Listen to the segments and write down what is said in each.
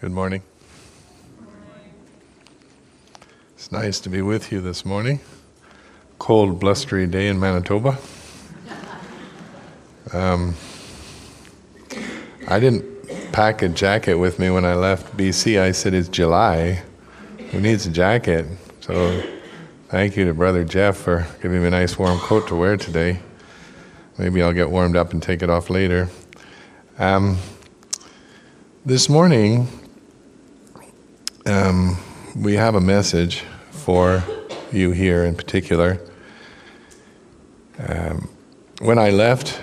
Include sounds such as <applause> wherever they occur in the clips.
Good morning. It's nice to be with you this morning. Cold, blustery day in Manitoba. Um, I didn't pack a jacket with me when I left BC. I said, It's July. Who needs a jacket? So, thank you to Brother Jeff for giving me a nice warm coat to wear today. Maybe I'll get warmed up and take it off later. Um, this morning, um, we have a message for you here in particular. Um, when I left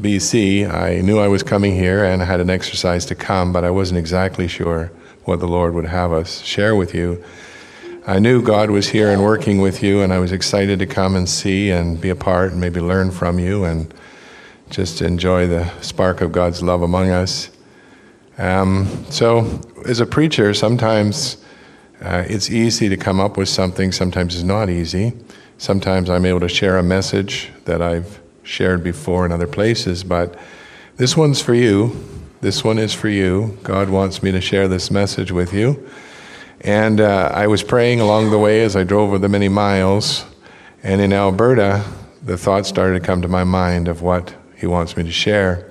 BC, I knew I was coming here and I had an exercise to come, but I wasn't exactly sure what the Lord would have us share with you. I knew God was here and working with you, and I was excited to come and see and be a part and maybe learn from you and just enjoy the spark of God's love among us. Um, so, as a preacher, sometimes uh, it's easy to come up with something, sometimes it's not easy. Sometimes I'm able to share a message that I've shared before in other places, but this one's for you. This one is for you. God wants me to share this message with you. And uh, I was praying along the way as I drove over the many miles, and in Alberta, the thought started to come to my mind of what He wants me to share.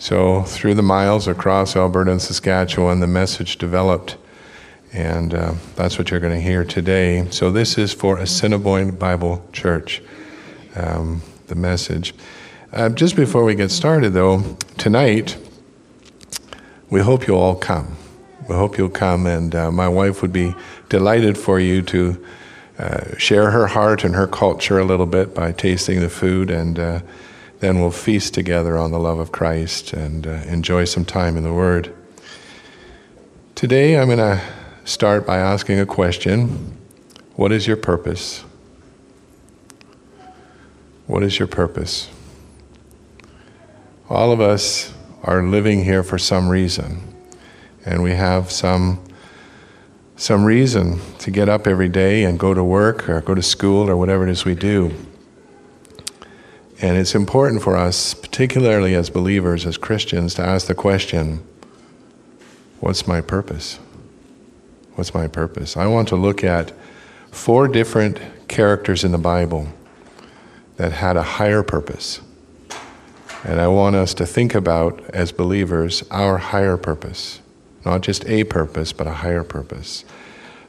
So, through the miles across Alberta and Saskatchewan, the message developed. And uh, that's what you're going to hear today. So, this is for Assiniboine Bible Church, um, the message. Uh, just before we get started, though, tonight, we hope you'll all come. We hope you'll come, and uh, my wife would be delighted for you to uh, share her heart and her culture a little bit by tasting the food and uh, then we'll feast together on the love of Christ and uh, enjoy some time in the Word. Today, I'm going to start by asking a question What is your purpose? What is your purpose? All of us are living here for some reason, and we have some some reason to get up every day and go to work or go to school or whatever it is we do. And it's important for us, particularly as believers, as Christians, to ask the question what's my purpose? What's my purpose? I want to look at four different characters in the Bible that had a higher purpose. And I want us to think about, as believers, our higher purpose. Not just a purpose, but a higher purpose.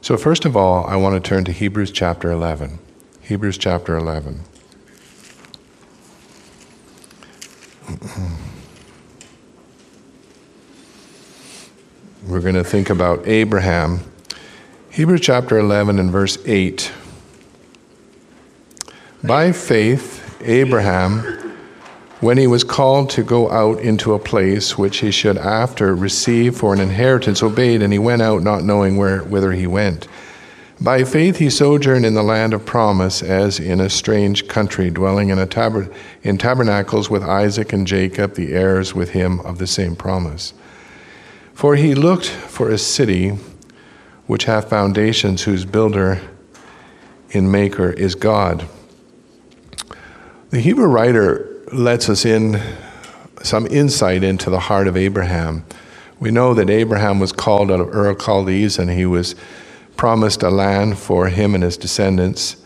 So, first of all, I want to turn to Hebrews chapter 11. Hebrews chapter 11. We're going to think about Abraham. Hebrews chapter 11 and verse 8. By faith, Abraham, when he was called to go out into a place which he should after receive for an inheritance, obeyed, and he went out not knowing where, whither he went. By faith he sojourned in the land of promise as in a strange country, dwelling in, tab- in tabernacles with Isaac and Jacob, the heirs with him of the same promise. For he looked for a city which hath foundations, whose builder and maker is God. The Hebrew writer lets us in some insight into the heart of Abraham. We know that Abraham was called out of Ur Chaldees and he was promised a land for him and his descendants.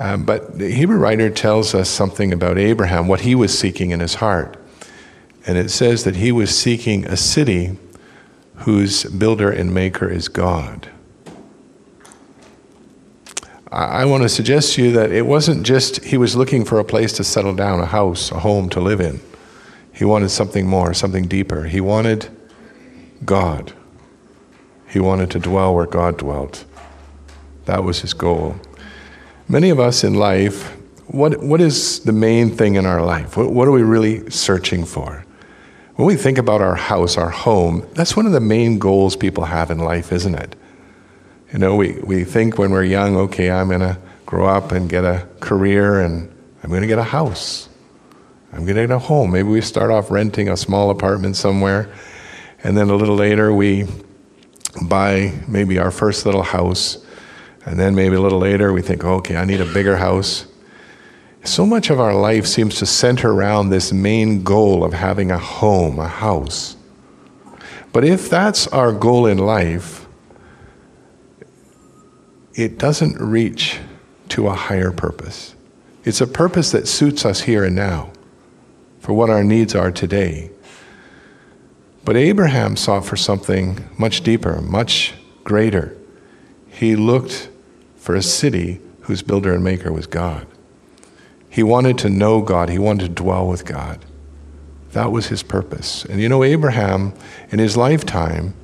Uh, but the Hebrew writer tells us something about Abraham, what he was seeking in his heart. And it says that he was seeking a city whose builder and maker is God. I, I want to suggest to you that it wasn't just he was looking for a place to settle down, a house, a home to live in. He wanted something more, something deeper. He wanted God. He wanted to dwell where God dwelt. That was his goal. Many of us in life, what, what is the main thing in our life? What, what are we really searching for? When we think about our house, our home, that's one of the main goals people have in life, isn't it? You know, we, we think when we're young, okay, I'm going to grow up and get a career and I'm going to get a house. I'm going to get a home. Maybe we start off renting a small apartment somewhere, and then a little later we buy maybe our first little house, and then maybe a little later we think, okay, I need a bigger house. So much of our life seems to center around this main goal of having a home, a house. But if that's our goal in life, it doesn't reach to a higher purpose. It's a purpose that suits us here and now for what our needs are today. But Abraham sought for something much deeper, much greater. He looked for a city whose builder and maker was God. He wanted to know God, he wanted to dwell with God. That was his purpose. And you know, Abraham, in his lifetime,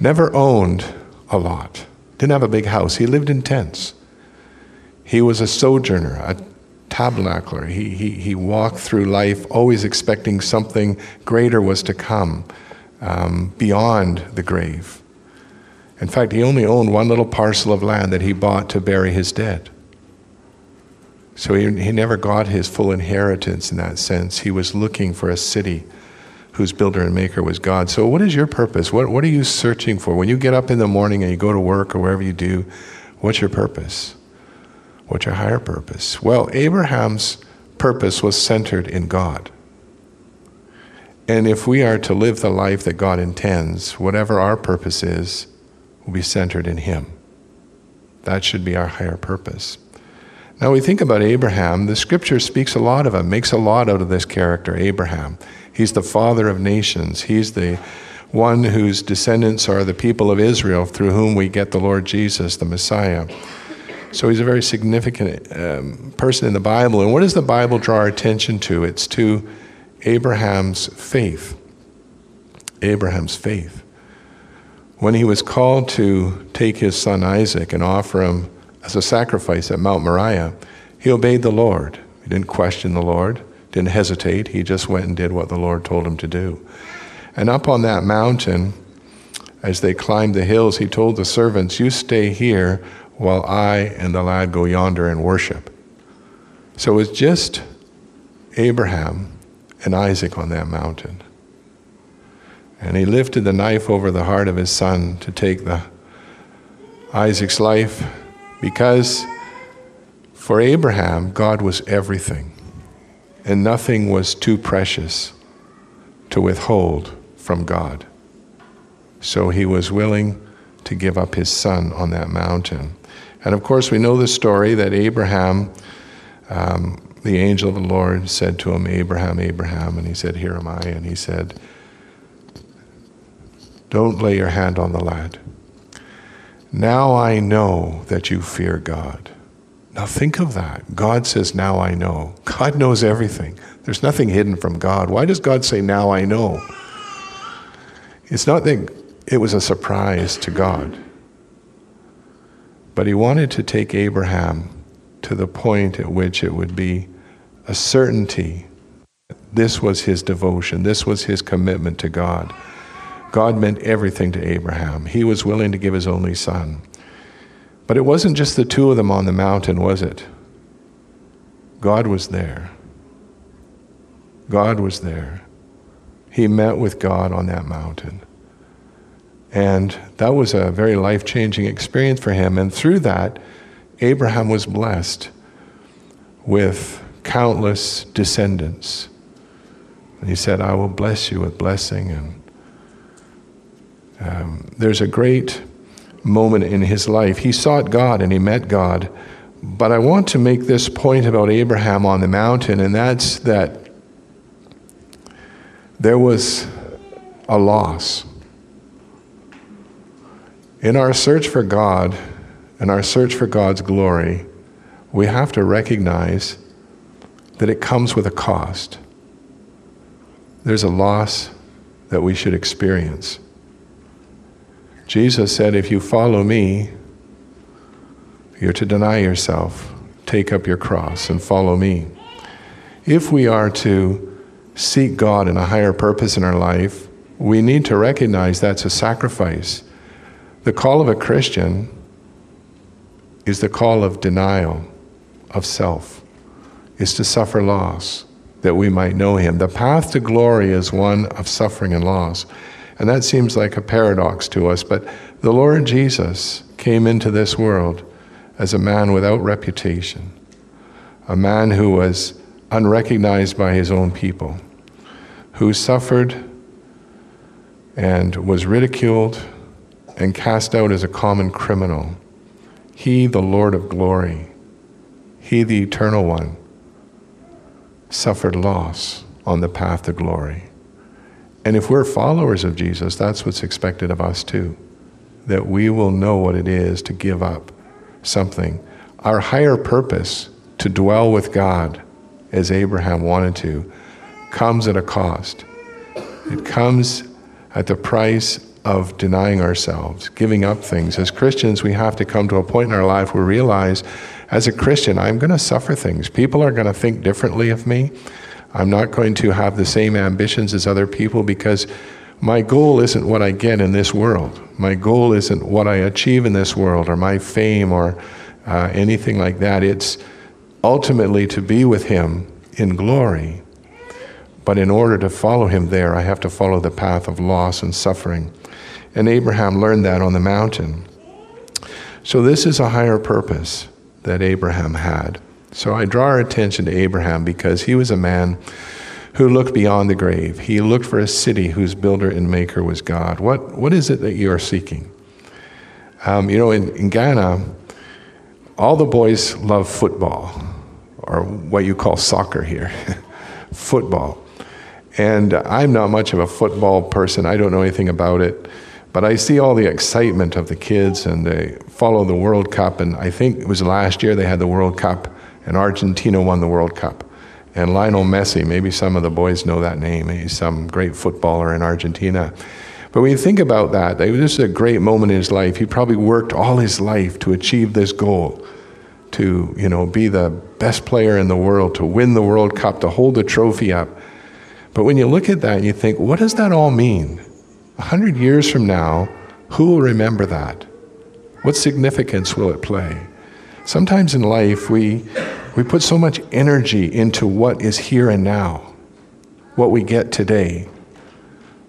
never owned a lot, didn't have a big house. He lived in tents. He was a sojourner, a tabernacler. He, he, he walked through life always expecting something greater was to come um, beyond the grave. In fact, he only owned one little parcel of land that he bought to bury his dead. So he, he never got his full inheritance in that sense. He was looking for a city whose builder and maker was God. So, what is your purpose? What, what are you searching for? When you get up in the morning and you go to work or wherever you do, what's your purpose? What's your higher purpose? Well, Abraham's purpose was centered in God. And if we are to live the life that God intends, whatever our purpose is, will be centered in Him. That should be our higher purpose. Now we think about Abraham, the scripture speaks a lot of him, makes a lot out of this character, Abraham. He's the father of nations. He's the one whose descendants are the people of Israel, through whom we get the Lord Jesus, the Messiah. So he's a very significant um, person in the Bible. And what does the Bible draw our attention to? It's to Abraham's faith. Abraham's faith. When he was called to take his son Isaac and offer him as a sacrifice at Mount Moriah, he obeyed the Lord. He didn't question the Lord, didn't hesitate. He just went and did what the Lord told him to do. And up on that mountain, as they climbed the hills, he told the servants, You stay here while I and the lad go yonder and worship. So it was just Abraham and Isaac on that mountain. And he lifted the knife over the heart of his son to take the Isaac's life because for Abraham, God was everything, and nothing was too precious to withhold from God. So he was willing to give up his son on that mountain. And of course, we know the story that Abraham, um, the angel of the Lord, said to him, Abraham, Abraham, and he said, Here am I. And he said, Don't lay your hand on the lad. Now I know that you fear God. Now think of that. God says, Now I know. God knows everything. There's nothing hidden from God. Why does God say, Now I know? It's not that it was a surprise to God, but He wanted to take Abraham to the point at which it would be a certainty. This was his devotion, this was his commitment to God. God meant everything to Abraham. He was willing to give his only son. But it wasn't just the two of them on the mountain, was it? God was there. God was there. He met with God on that mountain. And that was a very life changing experience for him. And through that, Abraham was blessed with countless descendants. And he said, I will bless you with blessing and um, there's a great moment in his life. He sought God and he met God. But I want to make this point about Abraham on the mountain, and that's that there was a loss. In our search for God and our search for God's glory, we have to recognize that it comes with a cost. There's a loss that we should experience. Jesus said, If you follow me, you're to deny yourself, take up your cross, and follow me. If we are to seek God in a higher purpose in our life, we need to recognize that's a sacrifice. The call of a Christian is the call of denial of self, is to suffer loss that we might know Him. The path to glory is one of suffering and loss. And that seems like a paradox to us, but the Lord Jesus came into this world as a man without reputation, a man who was unrecognized by his own people, who suffered and was ridiculed and cast out as a common criminal. He, the Lord of glory, He, the Eternal One, suffered loss on the path to glory. And if we're followers of Jesus, that's what's expected of us too. That we will know what it is to give up something. Our higher purpose to dwell with God, as Abraham wanted to, comes at a cost. It comes at the price of denying ourselves, giving up things. As Christians, we have to come to a point in our life where we realize, as a Christian, I'm going to suffer things. People are going to think differently of me. I'm not going to have the same ambitions as other people because my goal isn't what I get in this world. My goal isn't what I achieve in this world or my fame or uh, anything like that. It's ultimately to be with Him in glory. But in order to follow Him there, I have to follow the path of loss and suffering. And Abraham learned that on the mountain. So, this is a higher purpose that Abraham had. So I draw our attention to Abraham because he was a man who looked beyond the grave. He looked for a city whose builder and maker was God. What, what is it that you are seeking? Um, you know, in, in Ghana, all the boys love football, or what you call soccer here <laughs> football. And I'm not much of a football person, I don't know anything about it. But I see all the excitement of the kids, and they follow the World Cup. And I think it was last year they had the World Cup and Argentina won the World Cup. And Lionel Messi, maybe some of the boys know that name. He's some great footballer in Argentina. But when you think about that, this is a great moment in his life. He probably worked all his life to achieve this goal, to you know be the best player in the world, to win the World Cup, to hold the trophy up. But when you look at that, you think, what does that all mean? A hundred years from now, who will remember that? What significance will it play? Sometimes in life, we, we put so much energy into what is here and now, what we get today.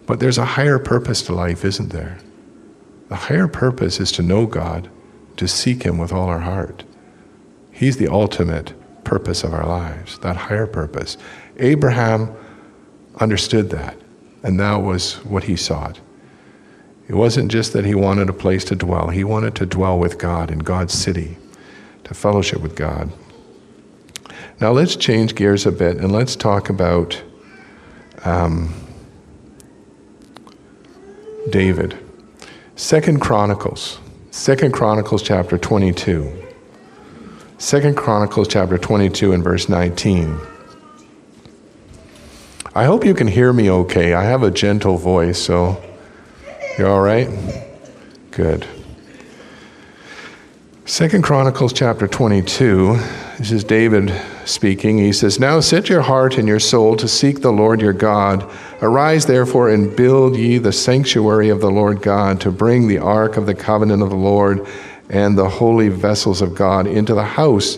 But there's a higher purpose to life, isn't there? The higher purpose is to know God, to seek Him with all our heart. He's the ultimate purpose of our lives, that higher purpose. Abraham understood that, and that was what he sought. It wasn't just that he wanted a place to dwell, he wanted to dwell with God in God's city to fellowship with God. Now let's change gears a bit and let's talk about um, David. Second Chronicles, Second Chronicles chapter 22. Second Chronicles chapter 22 and verse 19. I hope you can hear me okay. I have a gentle voice, so you're all right? Good. Second Chronicles chapter 22, this is David speaking. He says, Now set your heart and your soul to seek the Lord your God. Arise therefore and build ye the sanctuary of the Lord God to bring the ark of the covenant of the Lord and the holy vessels of God into the house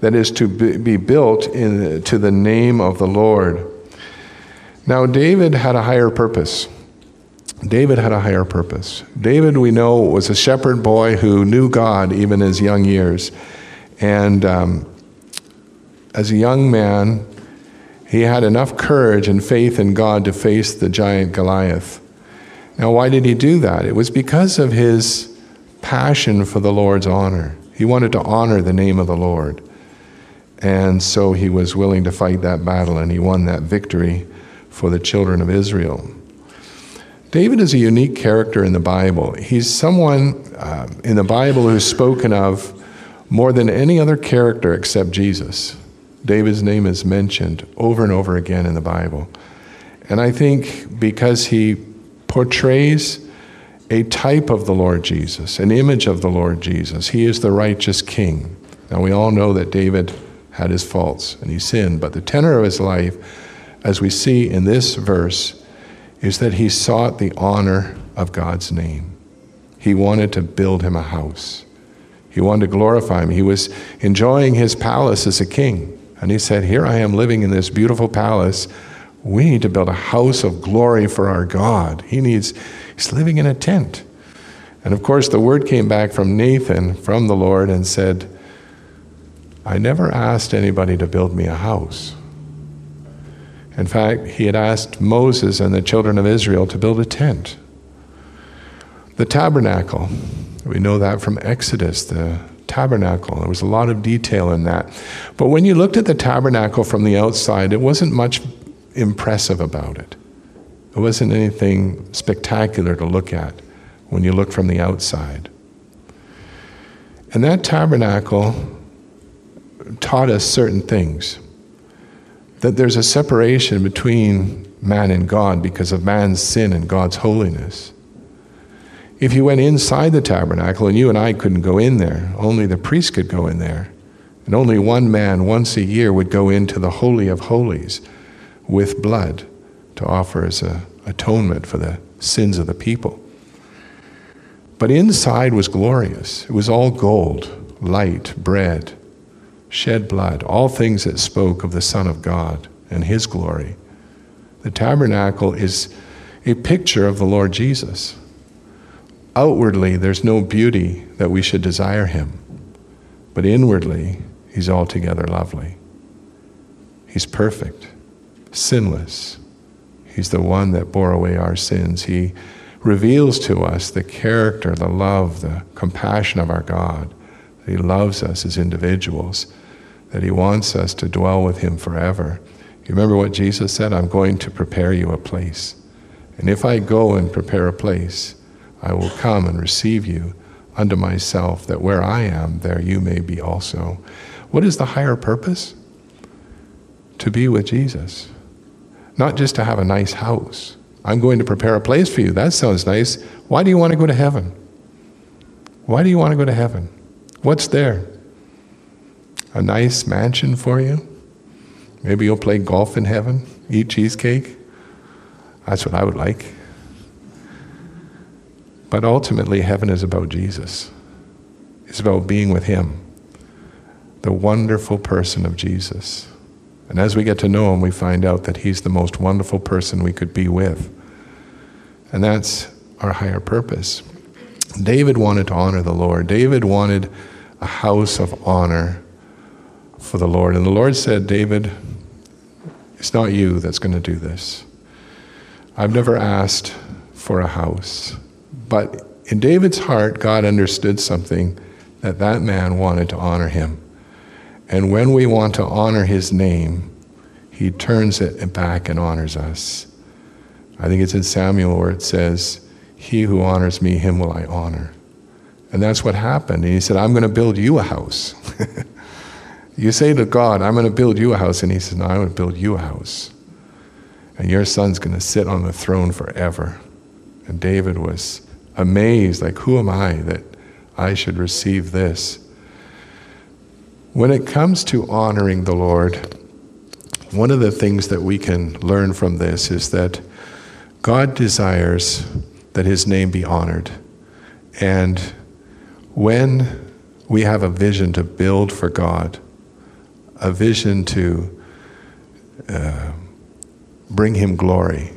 that is to be built in, to the name of the Lord. Now, David had a higher purpose. David had a higher purpose. David, we know, was a shepherd boy who knew God even in his young years. And um, as a young man, he had enough courage and faith in God to face the giant Goliath. Now, why did he do that? It was because of his passion for the Lord's honor. He wanted to honor the name of the Lord. And so he was willing to fight that battle, and he won that victory for the children of Israel. David is a unique character in the Bible. He's someone uh, in the Bible who's spoken of more than any other character except Jesus. David's name is mentioned over and over again in the Bible. And I think because he portrays a type of the Lord Jesus, an image of the Lord Jesus, he is the righteous king. Now, we all know that David had his faults and he sinned, but the tenor of his life, as we see in this verse, is that he sought the honor of God's name. He wanted to build him a house. He wanted to glorify him. He was enjoying his palace as a king. And he said, Here I am living in this beautiful palace. We need to build a house of glory for our God. He needs, he's living in a tent. And of course, the word came back from Nathan, from the Lord, and said, I never asked anybody to build me a house. In fact, he had asked Moses and the children of Israel to build a tent. The tabernacle, we know that from Exodus, the tabernacle. There was a lot of detail in that. But when you looked at the tabernacle from the outside, it wasn't much impressive about it. It wasn't anything spectacular to look at when you look from the outside. And that tabernacle taught us certain things that there's a separation between man and God because of man's sin and God's holiness. If you went inside the tabernacle, and you and I couldn't go in there, only the priest could go in there. And only one man once a year would go into the Holy of Holies with blood to offer as a atonement for the sins of the people. But inside was glorious. It was all gold, light, bread, shed blood, all things that spoke of the Son of God and His glory. The tabernacle is a picture of the Lord Jesus. Outwardly, there's no beauty that we should desire Him, but inwardly, He's altogether lovely. He's perfect, sinless. He's the one that bore away our sins. He reveals to us the character, the love, the compassion of our God. That He loves us as individuals, that He wants us to dwell with Him forever. You remember what Jesus said? I'm going to prepare you a place. And if I go and prepare a place, I will come and receive you unto myself, that where I am, there you may be also. What is the higher purpose? To be with Jesus. Not just to have a nice house. I'm going to prepare a place for you. That sounds nice. Why do you want to go to heaven? Why do you want to go to heaven? What's there? A nice mansion for you? Maybe you'll play golf in heaven, eat cheesecake. That's what I would like. But ultimately, heaven is about Jesus. It's about being with Him, the wonderful person of Jesus. And as we get to know Him, we find out that He's the most wonderful person we could be with. And that's our higher purpose. David wanted to honor the Lord. David wanted a house of honor for the Lord. And the Lord said, David, it's not you that's going to do this. I've never asked for a house. But in David's heart, God understood something that that man wanted to honor him. And when we want to honor his name, he turns it back and honors us. I think it's in Samuel where it says, He who honors me, him will I honor. And that's what happened. And he said, I'm going to build you a house. <laughs> you say to God, I'm going to build you a house. And he says, No, I'm going to build you a house. And your son's going to sit on the throne forever. And David was amazed, like, who am I that I should receive this? When it comes to honoring the Lord, one of the things that we can learn from this is that God desires that His name be honored. And when we have a vision to build for God, a vision to uh, bring Him glory,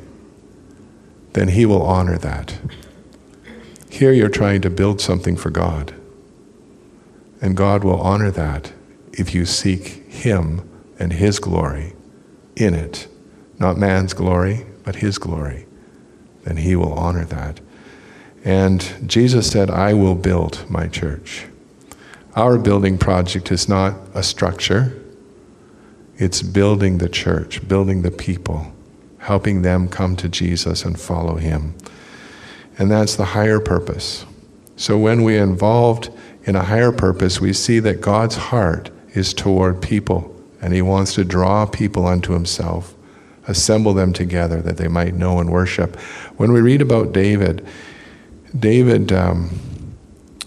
then He will honor that. Here you're trying to build something for God. And God will honor that if you seek Him and His glory in it. Not man's glory, but His glory. Then He will honor that. And Jesus said, I will build my church. Our building project is not a structure, it's building the church, building the people, helping them come to Jesus and follow Him. And that's the higher purpose. So when we're involved in a higher purpose, we see that God's heart is toward people, and He wants to draw people unto Himself, assemble them together that they might know and worship. When we read about David, David um,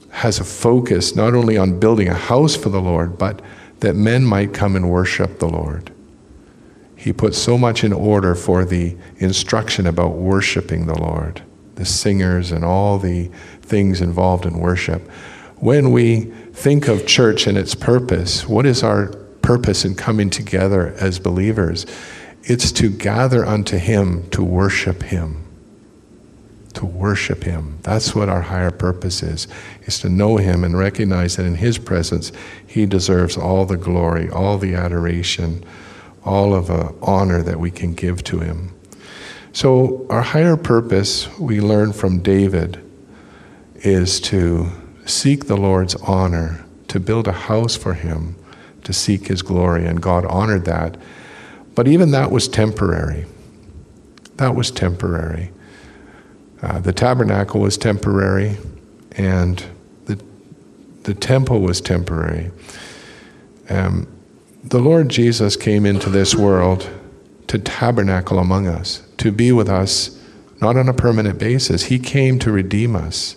has a focus not only on building a house for the Lord, but that men might come and worship the Lord. He put so much in order for the instruction about worshiping the Lord the singers and all the things involved in worship. When we think of church and its purpose, what is our purpose in coming together as believers? It's to gather unto Him to worship Him. To worship Him. That's what our higher purpose is, is to know Him and recognize that in His presence He deserves all the glory, all the adoration, all of the honor that we can give to Him. So, our higher purpose, we learn from David, is to seek the Lord's honor, to build a house for Him, to seek His glory, and God honored that. But even that was temporary. That was temporary. Uh, the tabernacle was temporary, and the, the temple was temporary. Um, the Lord Jesus came into this world to tabernacle among us, to be with us, not on a permanent basis. He came to redeem us.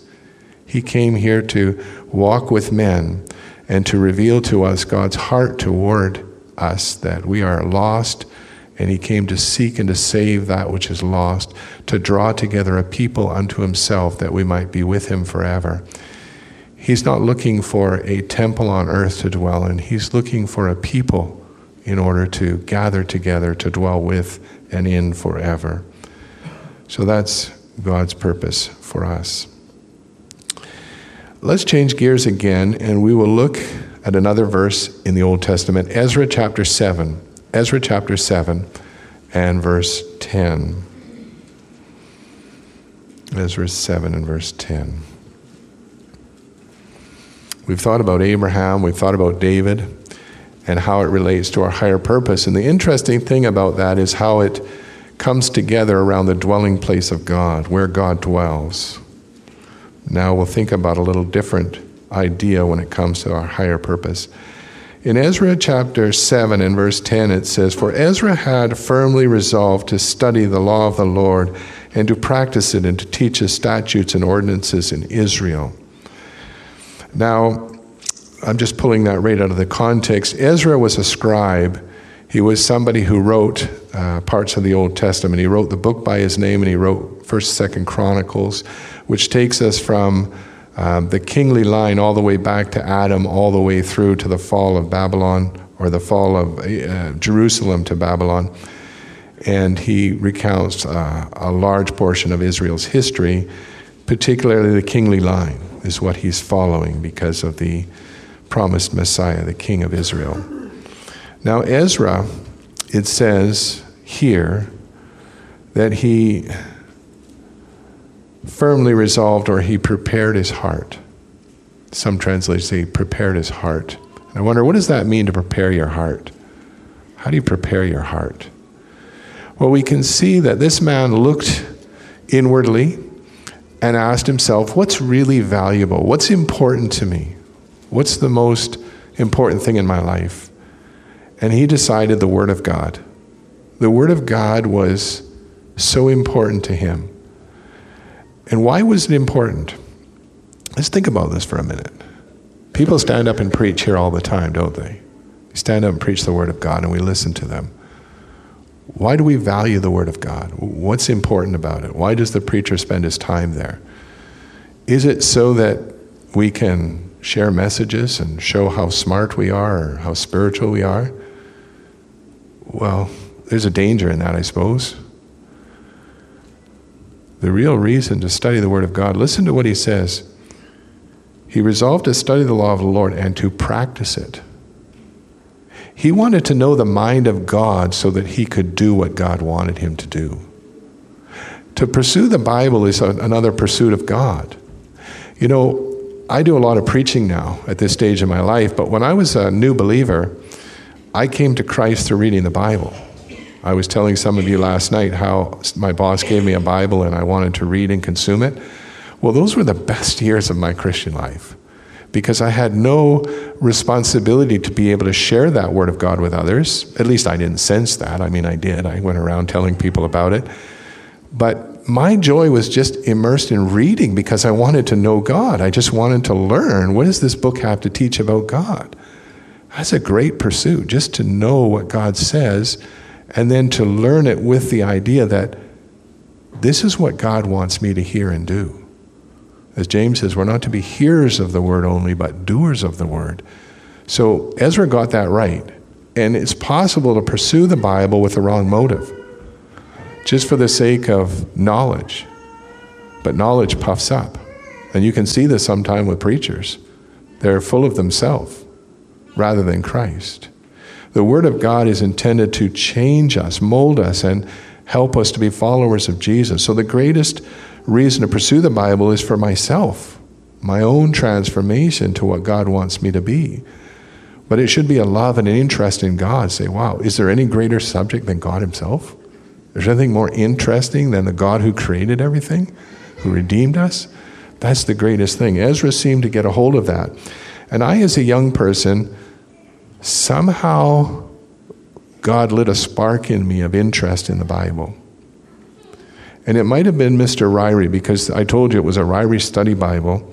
He came here to walk with men and to reveal to us God's heart toward us that we are lost, and He came to seek and to save that which is lost, to draw together a people unto Himself that we might be with Him forever. He's not looking for a temple on earth to dwell in, He's looking for a people in order to gather together to dwell with and in forever. So that's God's purpose for us. Let's change gears again and we will look at another verse in the Old Testament, Ezra chapter 7. Ezra chapter 7 and verse 10. Ezra 7 and verse 10. We've thought about Abraham, we've thought about David, and how it relates to our higher purpose. And the interesting thing about that is how it comes together around the dwelling place of God, where God dwells. Now we'll think about a little different idea when it comes to our higher purpose. In Ezra chapter 7 and verse 10, it says, For Ezra had firmly resolved to study the law of the Lord and to practice it and to teach his statutes and ordinances in Israel. Now, I'm just pulling that right out of the context. Ezra was a scribe. He was somebody who wrote uh, parts of the Old Testament. He wrote the book by his name, and he wrote First, Second Chronicles, which takes us from um, the kingly line all the way back to Adam, all the way through to the fall of Babylon or the fall of uh, Jerusalem to Babylon. And he recounts uh, a large portion of Israel's history, particularly the kingly line is what he's following because of the promised Messiah, the King of Israel. Now, Ezra, it says here that he firmly resolved or he prepared his heart. Some translations say prepared his heart. And I wonder, what does that mean to prepare your heart? How do you prepare your heart? Well, we can see that this man looked inwardly and asked himself, What's really valuable? What's important to me? What's the most important thing in my life? And he decided the Word of God. The Word of God was so important to him. And why was it important? Let's think about this for a minute. People stand up and preach here all the time, don't they? They stand up and preach the Word of God, and we listen to them. Why do we value the Word of God? What's important about it? Why does the preacher spend his time there? Is it so that we can share messages and show how smart we are or how spiritual we are? Well, there's a danger in that, I suppose. The real reason to study the Word of God, listen to what he says. He resolved to study the law of the Lord and to practice it. He wanted to know the mind of God so that he could do what God wanted him to do. To pursue the Bible is another pursuit of God. You know, I do a lot of preaching now at this stage of my life, but when I was a new believer, I came to Christ through reading the Bible. I was telling some of you last night how my boss gave me a Bible and I wanted to read and consume it. Well, those were the best years of my Christian life because I had no responsibility to be able to share that word of God with others. At least I didn't sense that. I mean, I did. I went around telling people about it. But my joy was just immersed in reading because I wanted to know God. I just wanted to learn what does this book have to teach about God? That's a great pursuit, just to know what God says and then to learn it with the idea that this is what God wants me to hear and do. As James says, we're not to be hearers of the word only, but doers of the word. So Ezra got that right. And it's possible to pursue the Bible with the wrong motive, just for the sake of knowledge. But knowledge puffs up. And you can see this sometime with preachers. They're full of themselves rather than Christ. The Word of God is intended to change us, mold us, and help us to be followers of Jesus. So the greatest reason to pursue the Bible is for myself, my own transformation to what God wants me to be. But it should be a love and an interest in God. Say, wow, is there any greater subject than God Himself? There's anything more interesting than the God who created everything, who redeemed us? That's the greatest thing. Ezra seemed to get a hold of that. And I, as a young person, somehow God lit a spark in me of interest in the Bible. And it might have been Mr. Ryrie, because I told you it was a Ryrie study Bible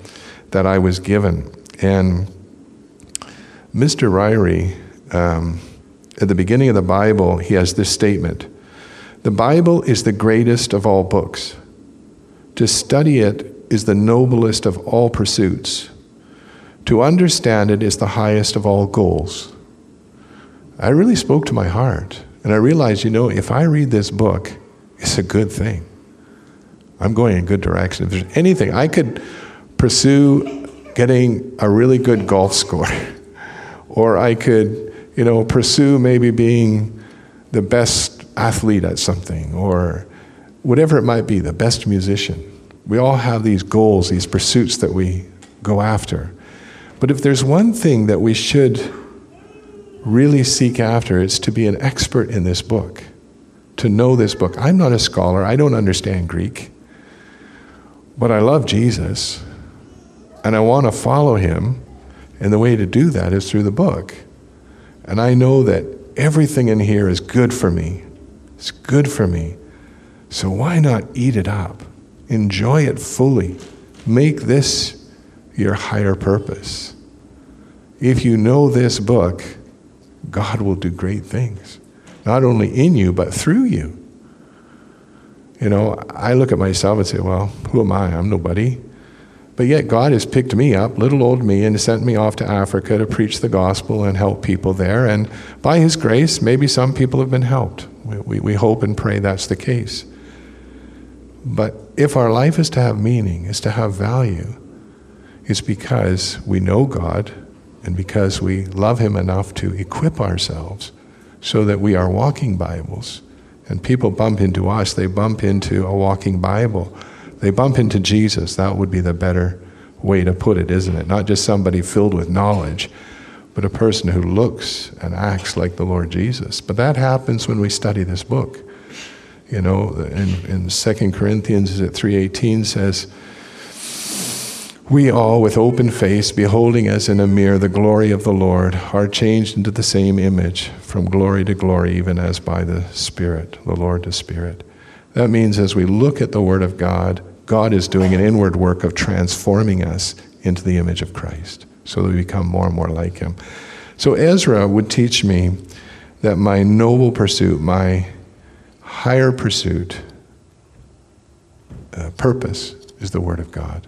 that I was given. And Mr. Ryrie, um, at the beginning of the Bible, he has this statement The Bible is the greatest of all books. To study it is the noblest of all pursuits. To understand it is the highest of all goals. I really spoke to my heart. And I realized, you know, if I read this book, it's a good thing. I'm going in a good direction. If there's anything, I could pursue getting a really good golf score. <laughs> or I could, you know, pursue maybe being the best athlete at something or whatever it might be, the best musician. We all have these goals, these pursuits that we go after. But if there's one thing that we should really seek after, it's to be an expert in this book, to know this book. I'm not a scholar, I don't understand Greek, but I love Jesus and I want to follow him. And the way to do that is through the book. And I know that everything in here is good for me. It's good for me. So why not eat it up? Enjoy it fully. Make this your higher purpose. If you know this book, God will do great things, not only in you, but through you. You know, I look at myself and say, well, who am I? I'm nobody. But yet, God has picked me up, little old me, and sent me off to Africa to preach the gospel and help people there. And by His grace, maybe some people have been helped. We, we, we, hope and pray that's the case. But if our life is to have meaning, is to have value, it's because we know God and because we love Him enough to equip ourselves so that we are walking Bibles. And people bump into us, they bump into a walking Bible they bump into Jesus. That would be the better way to put it, isn't it? Not just somebody filled with knowledge, but a person who looks and acts like the Lord Jesus. But that happens when we study this book. You know, in, in 2 Corinthians is it 3.18 says, we all, with open face, beholding as in a mirror the glory of the Lord, are changed into the same image, from glory to glory, even as by the Spirit, the Lord to Spirit. That means as we look at the Word of God, God is doing an inward work of transforming us into the image of Christ so that we become more and more like Him. So Ezra would teach me that my noble pursuit, my higher pursuit, uh, purpose is the Word of God.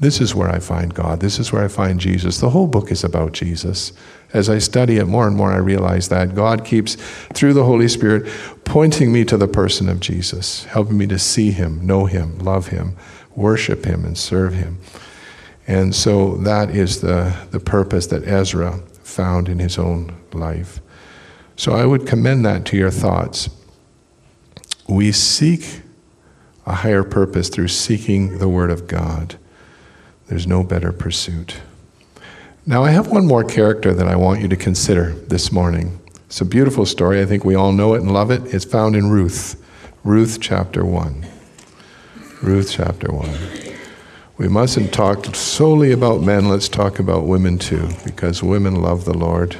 This is where I find God. This is where I find Jesus. The whole book is about Jesus. As I study it more and more, I realize that God keeps, through the Holy Spirit, pointing me to the person of Jesus, helping me to see Him, know Him, love Him, worship Him, and serve Him. And so that is the, the purpose that Ezra found in his own life. So I would commend that to your thoughts. We seek a higher purpose through seeking the Word of God. There's no better pursuit. Now, I have one more character that I want you to consider this morning. It's a beautiful story. I think we all know it and love it. It's found in Ruth, Ruth chapter 1. Ruth chapter 1. We mustn't talk solely about men, let's talk about women too, because women love the Lord.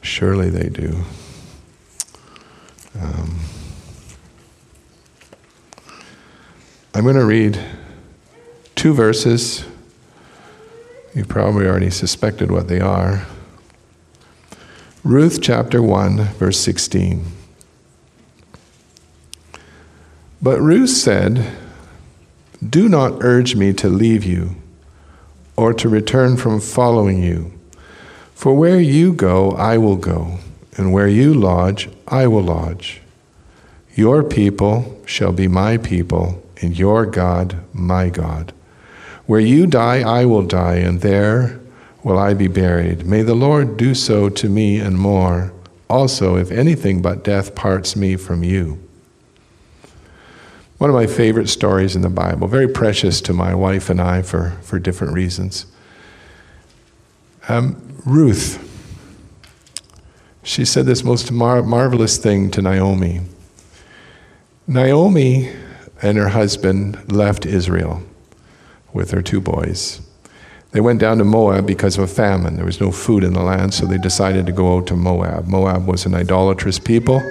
Surely they do. Um, I'm going to read two verses you probably already suspected what they are. Ruth chapter 1, verse 16. But Ruth said, Do not urge me to leave you or to return from following you. For where you go, I will go, and where you lodge, I will lodge. Your people shall be my people, and your God, my God. Where you die, I will die, and there will I be buried. May the Lord do so to me and more, also if anything but death parts me from you. One of my favorite stories in the Bible, very precious to my wife and I for, for different reasons. Um, Ruth, she said this most mar- marvelous thing to Naomi. Naomi and her husband left Israel with their two boys. They went down to Moab because of a famine. There was no food in the land, so they decided to go out to Moab. Moab was an idolatrous people.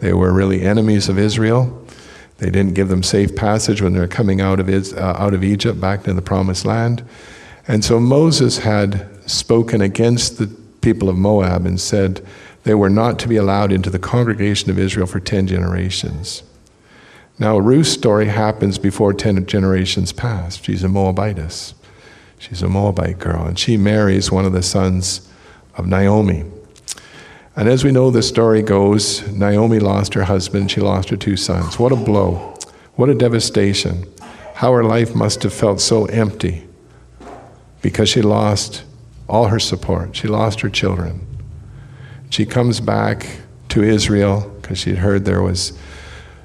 They were really enemies of Israel. They didn't give them safe passage when they were coming out of, uh, out of Egypt back to the promised land. And so Moses had spoken against the people of Moab and said they were not to be allowed into the congregation of Israel for 10 generations. Now, Ruth's story happens before 10 generations pass. She's a Moabitess. She's a Moabite girl, and she marries one of the sons of Naomi. And as we know, the story goes Naomi lost her husband, she lost her two sons. What a blow! What a devastation. How her life must have felt so empty because she lost all her support, she lost her children. She comes back to Israel because she'd heard there was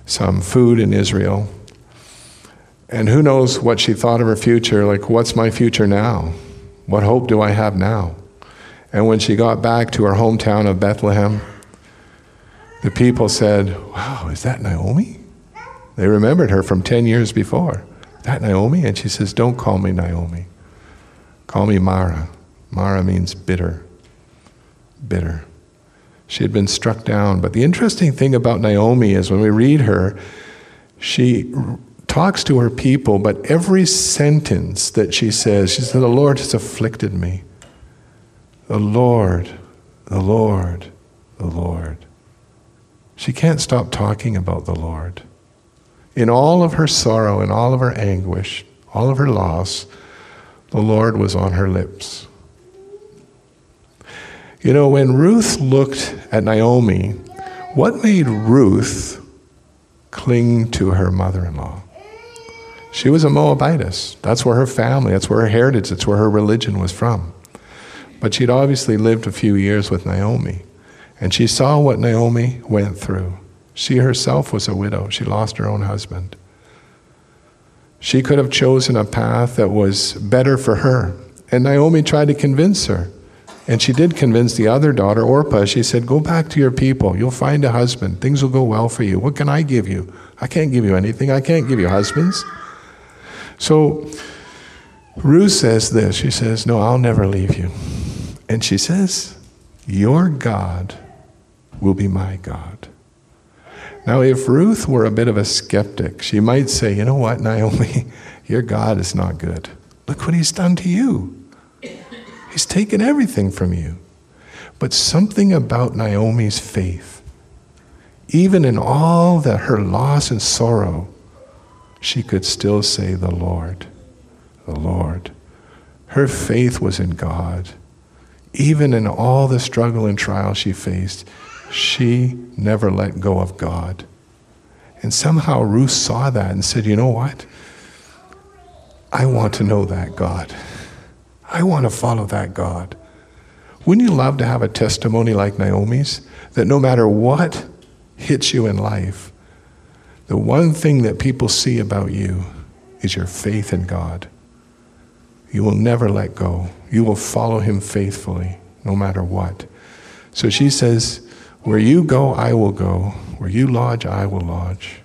some food in Israel. And who knows what she thought of her future, like, what's my future now? What hope do I have now? And when she got back to her hometown of Bethlehem, the people said, Wow, is that Naomi? They remembered her from 10 years before. That Naomi? And she says, Don't call me Naomi. Call me Mara. Mara means bitter. Bitter. She had been struck down. But the interesting thing about Naomi is when we read her, she talks to her people, but every sentence that she says, she says, The Lord has afflicted me. The Lord, the Lord, the Lord. She can't stop talking about the Lord. In all of her sorrow, in all of her anguish, all of her loss, the Lord was on her lips. You know, when Ruth looked at Naomi, what made Ruth cling to her mother in law? She was a Moabitess. That's where her family, that's where her heritage, that's where her religion was from. But she'd obviously lived a few years with Naomi. And she saw what Naomi went through. She herself was a widow. She lost her own husband. She could have chosen a path that was better for her. And Naomi tried to convince her. And she did convince the other daughter, Orpah. She said, Go back to your people. You'll find a husband. Things will go well for you. What can I give you? I can't give you anything. I can't give you husbands. So Ruth says this She says, No, I'll never leave you. And she says, Your God will be my God. Now, if Ruth were a bit of a skeptic, she might say, You know what, Naomi, <laughs> your God is not good. Look what he's done to you. He's taken everything from you. But something about Naomi's faith, even in all that her loss and sorrow, she could still say, The Lord, the Lord. Her faith was in God. Even in all the struggle and trial she faced, she never let go of God. And somehow Ruth saw that and said, You know what? I want to know that God. I want to follow that God. Wouldn't you love to have a testimony like Naomi's? That no matter what hits you in life, the one thing that people see about you is your faith in God. You will never let go. You will follow Him faithfully, no matter what. So she says, Where you go, I will go. Where you lodge, I will lodge.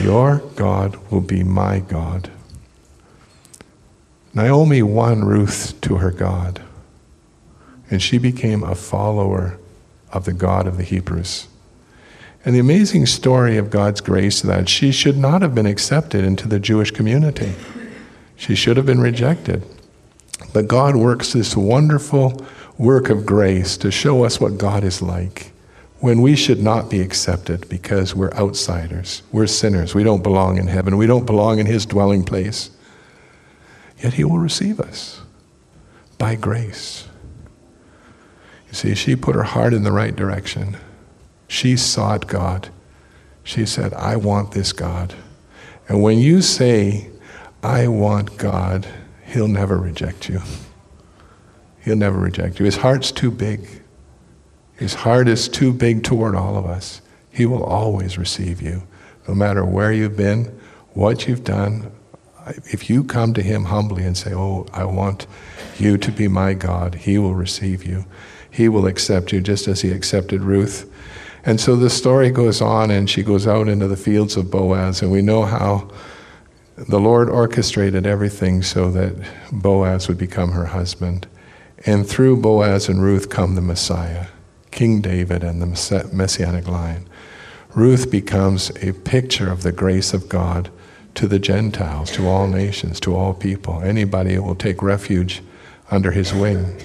Your God will be my God. Naomi won Ruth to her God, and she became a follower of the God of the Hebrews. And the amazing story of God's grace that she should not have been accepted into the Jewish community. She should have been rejected. But God works this wonderful work of grace to show us what God is like when we should not be accepted because we're outsiders. We're sinners. We don't belong in heaven. We don't belong in His dwelling place. Yet He will receive us by grace. You see, she put her heart in the right direction. She sought God. She said, I want this God. And when you say, I want God, He'll never reject you. He'll never reject you. His heart's too big. His heart is too big toward all of us. He will always receive you, no matter where you've been, what you've done. If you come to Him humbly and say, Oh, I want you to be my God, He will receive you. He will accept you just as He accepted Ruth. And so the story goes on, and she goes out into the fields of Boaz, and we know how the Lord orchestrated everything so that Boaz would become her husband. And through Boaz and Ruth come the Messiah, King David and the Messianic line. Ruth becomes a picture of the grace of God to the Gentiles, to all nations, to all people. Anybody who will take refuge under his wing.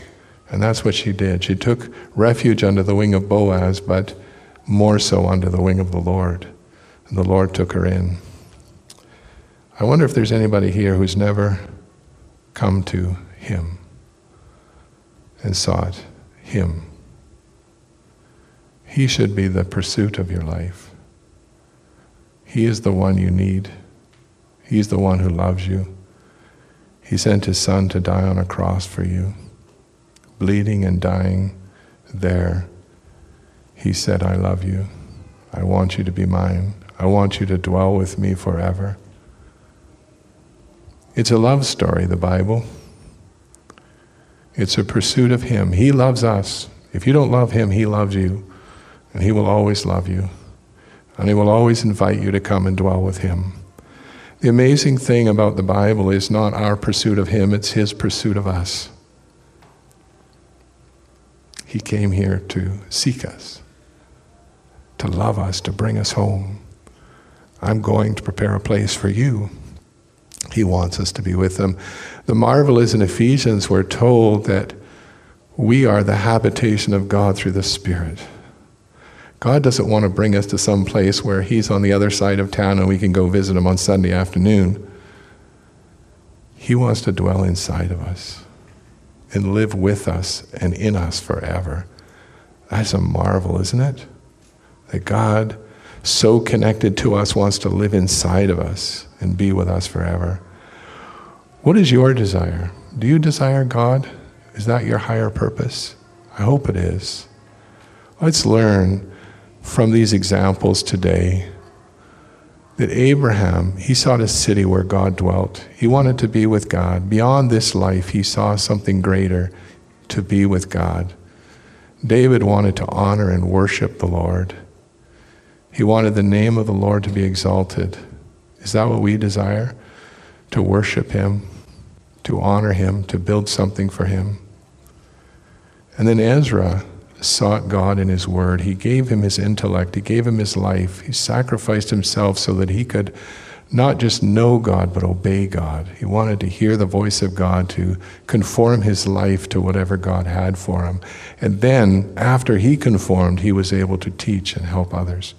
And that's what she did. She took refuge under the wing of Boaz, but more so under the wing of the Lord. And the Lord took her in. I wonder if there's anybody here who's never come to Him and sought Him. He should be the pursuit of your life. He is the one you need. He's the one who loves you. He sent His Son to die on a cross for you, bleeding and dying there. He said, I love you. I want you to be mine. I want you to dwell with me forever. It's a love story, the Bible. It's a pursuit of Him. He loves us. If you don't love Him, He loves you. And He will always love you. And He will always invite you to come and dwell with Him. The amazing thing about the Bible is not our pursuit of Him, it's His pursuit of us. He came here to seek us, to love us, to bring us home. I'm going to prepare a place for you. He wants us to be with Him. The marvel is in Ephesians, we're told that we are the habitation of God through the Spirit. God doesn't want to bring us to some place where He's on the other side of town and we can go visit Him on Sunday afternoon. He wants to dwell inside of us and live with us and in us forever. That's a marvel, isn't it? That God so connected to us, wants to live inside of us and be with us forever. What is your desire? Do you desire God? Is that your higher purpose? I hope it is. Let's learn from these examples today that Abraham, he sought a city where God dwelt. He wanted to be with God. Beyond this life, he saw something greater to be with God. David wanted to honor and worship the Lord. He wanted the name of the Lord to be exalted. Is that what we desire? To worship Him, to honor Him, to build something for Him. And then Ezra sought God in His Word. He gave him his intellect, He gave him his life. He sacrificed himself so that he could not just know God, but obey God. He wanted to hear the voice of God, to conform his life to whatever God had for him. And then, after he conformed, he was able to teach and help others.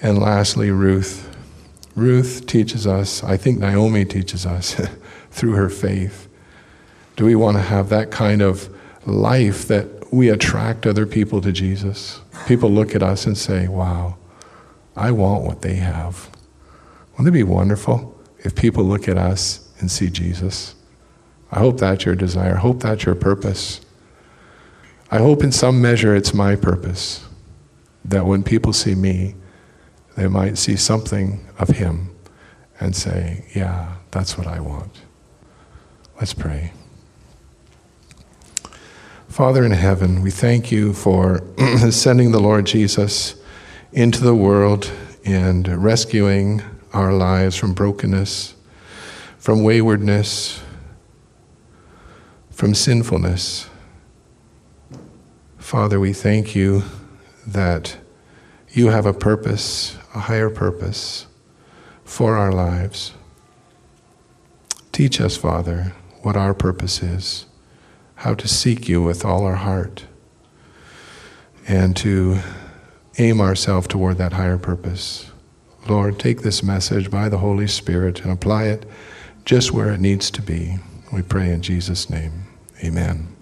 And lastly, Ruth. Ruth teaches us, I think Naomi teaches us <laughs> through her faith. Do we want to have that kind of life that we attract other people to Jesus? People look at us and say, wow, I want what they have. Wouldn't it be wonderful if people look at us and see Jesus? I hope that's your desire. I hope that's your purpose. I hope in some measure it's my purpose that when people see me, they might see something of Him and say, Yeah, that's what I want. Let's pray. Father in heaven, we thank you for <clears throat> sending the Lord Jesus into the world and rescuing our lives from brokenness, from waywardness, from sinfulness. Father, we thank you that you have a purpose a higher purpose for our lives. Teach us, Father, what our purpose is, how to seek you with all our heart, and to aim ourselves toward that higher purpose. Lord, take this message by the Holy Spirit and apply it just where it needs to be. We pray in Jesus' name. Amen.